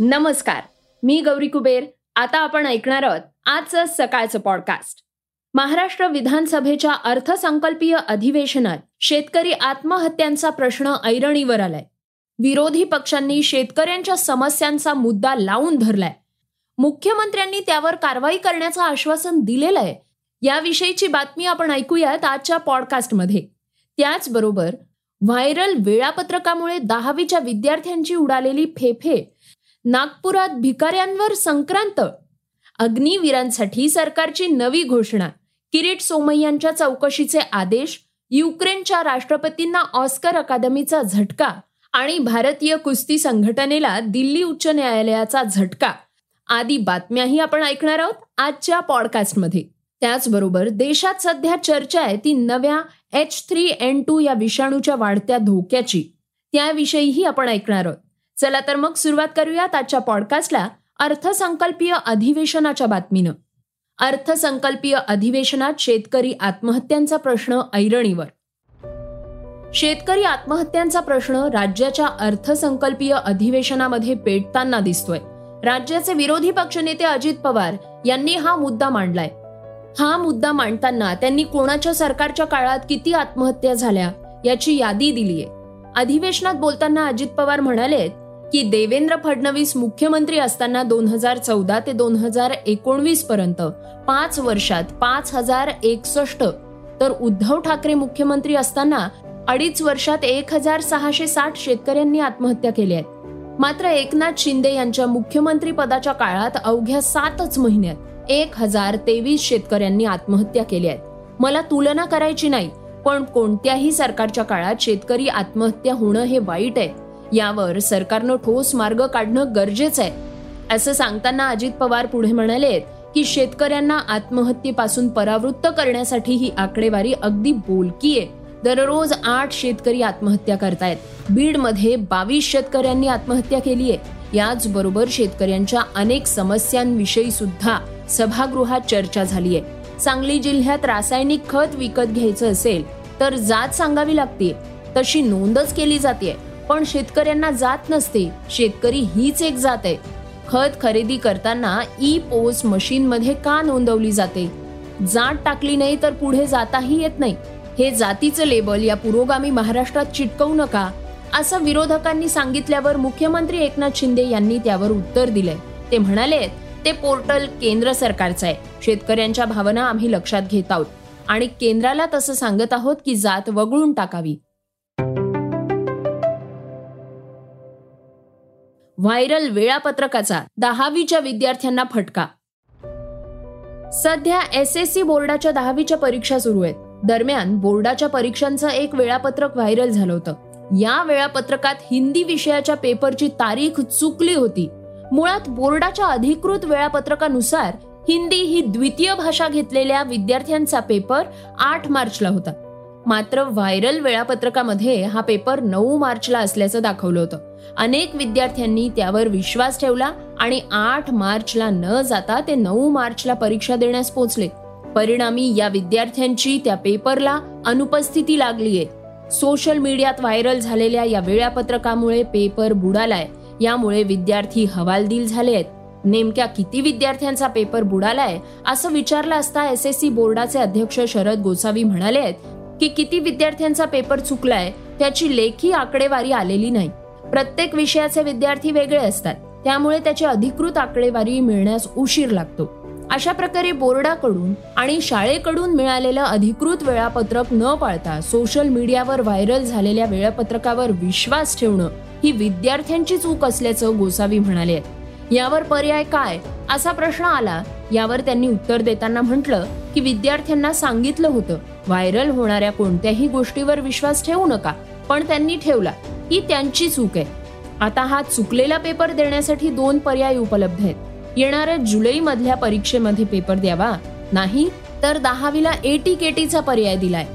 नमस्कार मी गौरी कुबेर. आता आपण ऐकणार आहोत आजचं सकाळचं पॉडकास्ट महाराष्ट्र विधानसभेच्या अर्थसंकल्पीय अधिवेशनात शेतकरी आत्महत्यांचा प्रश्न ऐरणीवर आलाय. विरोधी पक्षांनी शेतकऱ्यांच्या समस्यांचा मुद्दा लावून धरलाय. मुख्यमंत्र्यांनी त्यावर कारवाई करण्याचं आश्वासन दिलेलं आहे. याविषयीची बातमी आपण ऐकूयात आजच्या पॉडकास्टमध्ये त्याचबरोबर व्हायरल वेळापत्रकामुळे दहावीच्या विद्यार्थ्यांची उडालेली फेफे नागपुरात भिकाऱ्यांवर संक्रांत. अग्निवीरांसाठी सरकारची नवी घोषणा. किरीट सोमय्यांच्या चौकशीचे आदेश युक्रेनच्या राष्ट्रपतींना ऑस्कर अकादमीचा झटका आणि भारतीय कुस्ती संघटनेला दिल्ली उच्च न्यायालयाचा झटका. आदी बातम्याही आपण ऐकणार आहोत आजच्या पॉडकास्टमध्ये. त्याचबरोबर देशात सध्या चर्चा आहे ती नव्या एच थ्री एन टू या विषाणूच्या वाढत्या धोक्याची. त्याविषयीही आपण ऐकणार आहोत. चला तर मग सुरुवात करूयात आजच्या पॉडकास्टला अर्थसंकल्पीय अधिवेशनाच्या बातमीनं. अर्थसंकल्पीय अधिवेशनात शेतकरी आत्महत्यांचा प्रश्न ऐरणीवर. शेतकरी आत्महत्यांचा प्रश्न राज्याच्या अर्थसंकल्पीय अधिवेशनामध्ये पेटताना दिसतोय. राज्याचे विरोधी पक्षनेते अजित पवार यांनी हा मुद्दा मांडलाय. हा मुद्दा मांडताना त्यांनी कोणाच्या सरकारच्या काळात किती आत्महत्या झाल्या याची यादी दिलीय. अधिवेशनात बोलताना अजित पवार म्हणाले की देवेंद्र फडणवीस मुख्यमंत्री असताना दोन हजार चौदा ते दोन हजार एकोणवीस पर्यंत पाच वर्षात पाच हजार एकसष्ट. तर उद्धव ठाकरे मुख्यमंत्री असताना अडीच वर्षात एक हजार सहाशे साठ शेतकऱ्यांनी आत्महत्या केल्या आहेत. मात्र एकनाथ शिंदे यांच्या मुख्यमंत्री पदाच्या काळात अवघ्या सातच महिन्यात एक हजार तेवीस शेतकऱ्यांनी आत्महत्या केल्या आहेत. मला तुलना करायची नाही पण कोणत्याही सरकारच्या काळात शेतकरी आत्महत्या होणं हे वाईट आहे. यावर सरकारनं ठोस मार्ग काढणं गरजेचं आहे असं सांगताना अजित पवार पुढे म्हणाले की शेतकऱ्यांना आत्महत्येपासून परावृत्त करण्यासाठी ही आकडेवारी अगदी बोलकी आहे दररोज आठ शेतकरी आत्महत्या करतायत. बीडमध्ये बावीस शेतकऱ्यांनी आत्महत्या केली आहे याचबरोबर शेतकऱ्यांच्या अनेक समस्यांविषयी सुद्धा सभागृहात चर्चा झाली आहे सांगली जिल्ह्यात रासायनिक खत विकत घ्यायचं असेल तर जात सांगावी लागते तशी नोंदच केली जाते पण शेतकऱ्यांना जात नसते. शेतकरी हीच एक जात आहे. खत खरेदी करताना ई पोस्ट मशीन मध्ये का नोंदवली जाते? जात टाकली नाही तर पुढे जाताही येत नाही. हे जातीचं लेबल या पुरोगामी महाराष्ट्रात चिटकवू नका असं विरोधकांनी सांगितल्यावर मुख्यमंत्री एकनाथ शिंदे यांनी त्यावर उत्तर दिलंय. ते म्हणाले ते पोर्टल केंद्र सरकारचं आहे. शेतकऱ्यांच्या भावना आम्ही लक्षात घेत आहोत. आणि केंद्राला तसं सांगत आहोत की जात वगळून टाकावी. व्हायरल वेळापत्रकाचा दहावीच्या विद्यार्थ्यांना फटका. सध्या एस एस सी बोर्डाच्या दहावीच्या परीक्षा सुरू आहेत. दरम्यान बोर्डाच्या परीक्षांचं एक वेळापत्रक व्हायरल झालं होतं. या वेळापत्रकात हिंदी विषयाच्या पेपरची तारीख चुकली होती. मुळात बोर्डाच्या अधिकृत वेळापत्रकानुसार हिंदी ही द्वितीय भाषा घेतलेल्या विद्यार्थ्यांचा पेपर आठ मार्चला होता. मात्र व्हायरल वेळापत्रकामध्ये हा पेपर नऊ मार्चला असल्याचं दाखवलं होतं. अनेक विद्यार्थ्यांनी त्यावर विश्वास ठेवला आणि आठ मार्चला न जाता ते नऊ मार्चला परीक्षा देण्यास पोहोचले परिणामी या विद्यार्थ्यांची त्या पेपरला अनुपस्थिती लागलीये. सोशल मीडियात व्हायरल झालेल्या या वेळापत्रकामुळे पेपर बुडालाय. यामुळे विद्यार्थी हवालदिल झाले आहेत नेमक्या किती विद्यार्थ्यांचा पेपर बुडालाय असं विचारलं असता एस एस सी बोर्डाचे अध्यक्ष शरद गोसावी म्हणाले आहेत की किती विद्यार्थ्यांचा पेपर चुकलाय त्याची लेखी आकडेवारी आलेली नाही. प्रत्येक विषयाचे विद्यार्थी वेगळे असतात त्यामुळे त्याची अधिकृत आकडेवारी मिळण्यास उशीर लागतो. अशा प्रकारे बोर्डाकडून आणि शाळेकडून मिळालेलं अधिकृत वेळापत्रक न पाळता सोशल मीडियावर व्हायरल झालेल्या वेळापत्रकावर विश्वास ठेवणं ही विद्यार्थ्यांची चूक असल्याचं गोसावी म्हणाले. यावर पर्याय काय? असा प्रश्न आला यावर त्यांनी उत्तर देताना म्हटलं की विद्यार्थ्यांना सांगितलं होतं व्हायरल होणाऱ्या कोणत्याही गोष्टीवर विश्वास ठेवू नका. पण त्यांनी ठेवला ही त्यांची चूक आहे. आता हा चुकलेला पेपर देण्यासाठी दोन पर्याय उपलब्ध आहेत. येणाऱ्या जुलै मधल्या परीक्षेमध्ये पेपर द्यावा नाही तर दहावीला एटी केटीचा पर्याय दिलाय.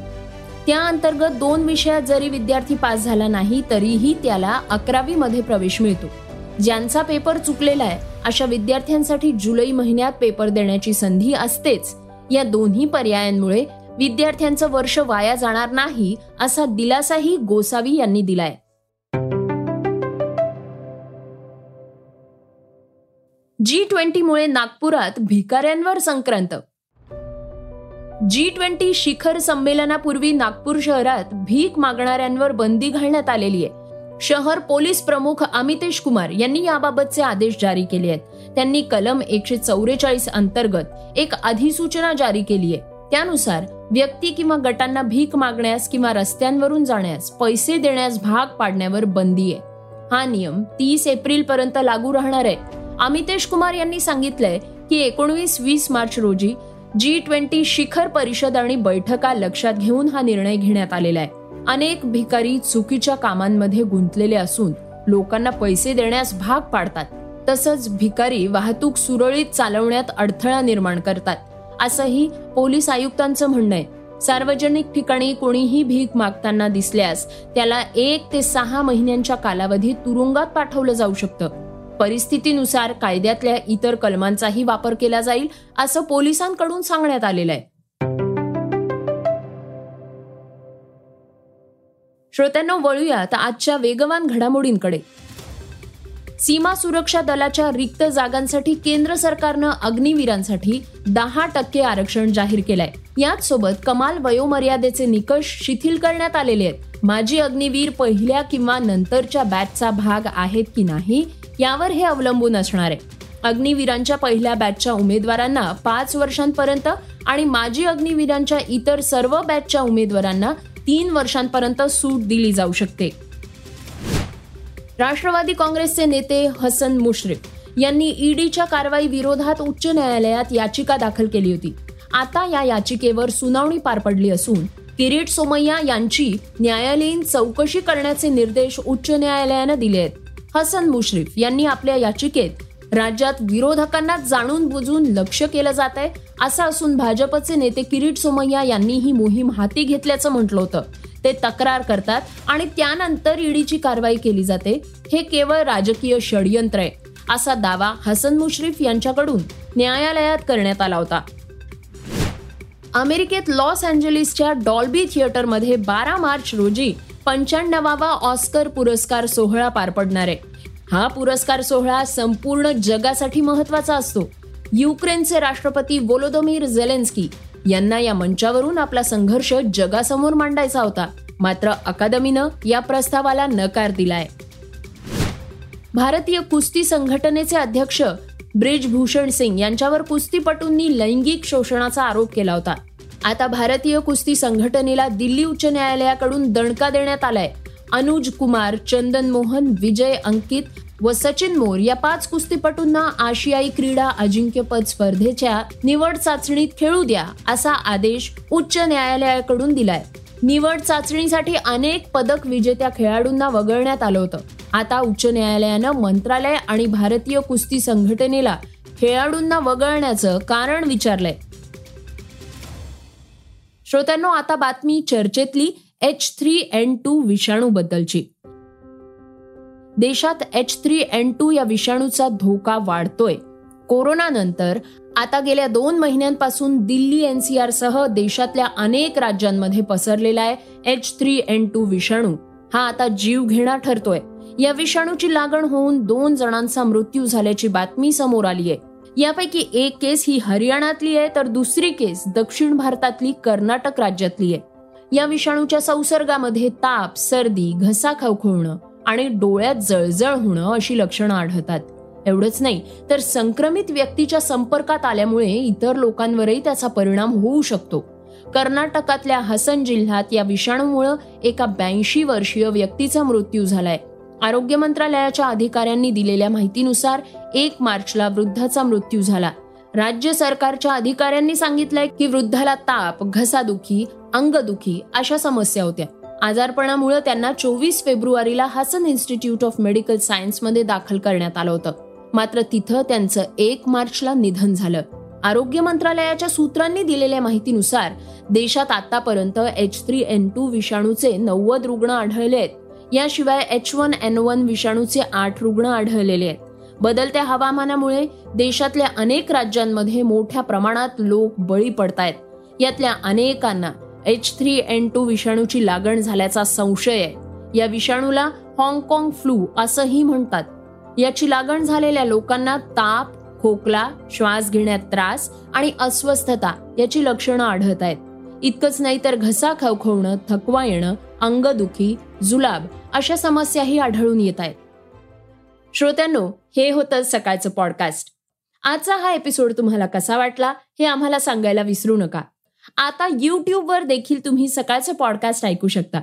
त्या अंतर्गत दोन विषयात जरी विद्यार्थी पास झाला नाही तरीही त्याला अकरावी मध्ये प्रवेश मिळतो. ज्यांचा पेपर चुकलेला आहे अशा विद्यार्थ्यांसाठी जुलै महिन्यात पेपर देण्याची संधी असतेच. या दोन्ही पर्यायांमुळे विद्यार्थ्यांचं वर्ष वाया जाणार नाही असा दिलासाही गोसावी यांनी दिलाय. जी ट्वेंटीमुळे नागपुरात भिकाऱ्यांवर संक्रांत. जी ट्वेंटी शिखर संमेलनापूर्वी नागपूर शहरात भीक मागणाऱ्यांवर बंदी घालण्यात आलेली आहे. शहर पोलीस प्रमुख अमितेश कुमार यांनी याबाबतचे आदेश जारी केले आहेत. त्यांनी कलम एकशे चौवेचाळीस अंतर्गत एक अधिसूचना जारी केली आहे. त्यानुसार व्यक्ती किंवा गटांना भीक मागण्यास किंवा रस्त्यांवरून जाण्यास पैसे देण्यास भाग पाडण्यावर बंदी आहे. हा नियम तीस एप्रिल पर्यंत लागू राहणार आहे. अमितेश कुमार यांनी सांगितलंय की एकोणवीस वीस मार्च रोजी जी ट्वेंटी शिखर परिषद आणि बैठका लक्षात घेऊन हा निर्णय घेण्यात आलेला आहे. अनेक भिकारी चुकीच्या कामांमध्ये गुंतलेले असून लोकांना पैसे देण्यास भाग पाडतात. तसंच भिकारी वाहतूक सुरळीत चालवण्यात अडथळा निर्माण करतात. असंही पोलीस आयुक्तांचं म्हणणं आहे. सार्वजनिक ठिकाणी कोणीही भीक मागताना दिसल्यास त्याला एक ते सहा महिन्यांच्या कालावधीत तुरुंगात पाठवलं जाऊ शकतं. परिस्थितीनुसार कायद्यातल्या इतर कलमांचाही वापर केला जाईल असं पोलिसांकडून सांगण्यात आलेलं आहे. श्रोत्यांना वळूयात आजच्या वेगवान घडामोडींकडे. सीमा सुरक्षा दलाच्या रिक्त जागांसाठी केंद्र सरकारनं अग्निवीरांसाठी दहा टक्के आरक्षण जाहीर केलंय. याच सोबत कमाल वयोमर्यादेचे निकष शिथिल करण्यात आलेले आहेत. माजी अग्निवीर पहिल्या किंवा नंतरच्या बॅचचा भाग आहेत की नाही यावर हे अवलंबून असणार आहे. अग्निवीरांच्या पहिल्या बॅचच्या उमेदवारांना पाच वर्षांपर्यंत आणि माजी अग्निवीरांच्या इतर सर्व बॅचच्या उमेदवारांना तीन वर्षांपर्यंत सूट दिली जाऊ शकते. राष्ट्रवादी काँग्रेसचे नेते हसन मुश्रीफ यांनी ईडीच्या कारवाई विरोधात उच्च न्यायालयात याचिका दाखल केली होती. आता या याचिकेवर सुनावणी पार पडली असून किरीट सोमय्या यांची न्यायालयीन चौकशी करण्याचे निर्देश उच्च न्यायालयानं दिले आहेत. हसन मुश्रीफ यांनी आपल्या याचिकेत राज्यात विरोधकांना जाणून बुजून लक्ष केलं जात आहे असं असून भाजपचे नेते किरीट सोमय्या यांनी ही मोहीम हाती घेतल्याचं म्हटलं होतं. ते तक्रार करतात आणि त्यानंतर ईडीची कारवाई केली जाते. हे केवळ राजकीय षडयंत्र आहे असा दावा हसन मुश्रीफ यांच्याकडून न्यायालयात करण्यात आला होता. अमेरिकेत लॉस एंजलिसच्या डॉल्बी थिएटरमध्ये बारा मार्च रोजी पंच्याण्णवावा ऑस्कर पुरस्कार सोहळा पार पडणार आहे. हा पुरस्कार सोहळा संपूर्ण जगासाठी महत्त्वाचा असतो. युक्रेनचे राष्ट्रपती वोलोदोमीर झेलेन्स्की यांना या मंचावरून आपला संघर्ष जगासमोर मांडायचा होता. मात्र अकादमीनं या प्रस्तावाला नकार दिलाय. भारतीय कुस्ती संघटनेचे अध्यक्ष ब्रिजभूषण सिंग यांच्यावर कुस्तीपटूंनी लैंगिक शोषणाचा आरोप केला होता. आता भारतीय कुस्ती संघटनेला दिल्ली उच्च न्यायालयाकडून दणका देण्यात आलाय. अनुज कुमार चंदन मोहन विजय अंकित व सचिन मोर या पाच कुस्तीपटूंना आशियाई क्रीडा अजिंक्यपद स्पर्धेच्या निवड चाचणीत खेळू द्या असा आदेश उच्च न्यायालयाकडून दिलाय. निवड चाचणीसाठी अनेक पदक विजेत्या खेळाडूंना वगळण्यात आलं होतं. आता उच्च न्यायालयानं मंत्रालय आणि भारतीय कुस्ती संघटनेला खेळाडूंना वगळण्याचं कारण विचारलंय. श्रोत्यांनो आता बातमी चर्चेतली एच थ्री एन टू विषाणू बद्दलची देशात एच थ्री एन टू या विषाणूचा धोका वाढतोय. कोरोनानंतर आता गेल्या दोन महिन्यांपासून दिल्ली एनसीआर सह देशातल्या अनेक राज्यांमध्ये पसरलेला आहे एच थ्री एन टू विषाणू. हा आता जीव घेणा ठरतोय. या विषाणूची लागण होऊन दोन जणांचा मृत्यू झाल्याची बातमी समोर आली आहे. यापैकी एक केस ही हरियाणातली आहे तर दुसरी केस दक्षिण भारतातली कर्नाटक राज्यातली आहे. या विषाणूच्या संसर्गामध्ये ताप सर्दी घसा खवखवणं आणि डोळ्यात जळजळ होणं अशी लक्षणं आढळतात. एवढंच नाही तर संक्रमित व्यक्तीच्या संपर्कात आल्यामुळे इतर लोकांवरही त्याचा परिणाम होऊ शकतो. कर्नाटकातल्या हसन जिल्ह्यात या विषाणूमुळे एका ब्याऐंशी वर्षीय व्यक्तीचा मृत्यू झालाय. आरोग्य मंत्रालयाच्या अधिकाऱ्यांनी दिलेल्या माहितीनुसार एक मार्चला वृद्धाचा मृत्यू झाला. राज्य सरकारच्या अधिकाऱ्यांनी सांगितलंय की वृद्धाला ताप घसादुखी अंगदुखी अशा समस्या होत्या. आजारपणामुळे त्यांना चोवीस फेब्रुवारीला हसन इन्स्टिट्यूट ऑफ मेडिकल सायन्समध्ये दाखल करण्यात आलं होतं. मात्र तिथं त्यांचं एक मार्चला निधन झालं. आरोग्य मंत्रालयाच्या सूत्रांनी दिलेल्या माहितीनुसार देशात आतापर्यंत एच थ्री एन टू विषाणूचे नव्वद रुग्ण आढळले आहेत. याशिवाय एच वन एन वन विषाणूचे आठ रुग्ण आढळलेले आहेत. बदलत्या हवामानामुळे देशातल्या अनेक राज्यांमध्ये मोठ्या प्रमाणात लोक बळी पडतायत. यातल्या अनेकांना एच थ्री एन टू विषाणूची लागण झाल्याचा संशय आहे या विषाणूला हाँगकाँग फ्लू असंही म्हणतात. याची लागण झालेल्या लोकांना ताप खोकला श्वास घेण्यात त्रास आणि अस्वस्थता याची लक्षणं आढळत आहेत. इतकंच नाही तर घसा खवखवणं थकवा येणं अंगदुखी जुलाब अशा समस्याही आढळून येत आहेत. श्रोत्यांनो हे होतं सकाळचं पॉडकास्ट. आजचा हा एपिसोड तुम्हाला कसा वाटला हे आम्हाला सांगायला विसरू नका. आता यूट्यूबवर देखील तुम्ही सकाळचं पॉडकास्ट ऐकू शकता.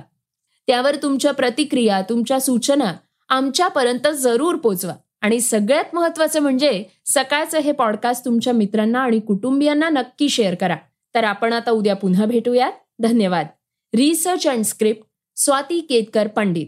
त्यावर तुमच्या प्रतिक्रिया तुमच्या सूचना आमच्यापर्यंत जरूर पोचवा. आणि सगळ्यात महत्वाचं म्हणजे सकाळचं हे पॉडकास्ट तुमच्या मित्रांना आणि कुटुंबियांना नक्की शेअर करा. तर आपण आता उद्या पुन्हा भेटूयात. धन्यवाद. Research and script Swati Ketkar Pandit.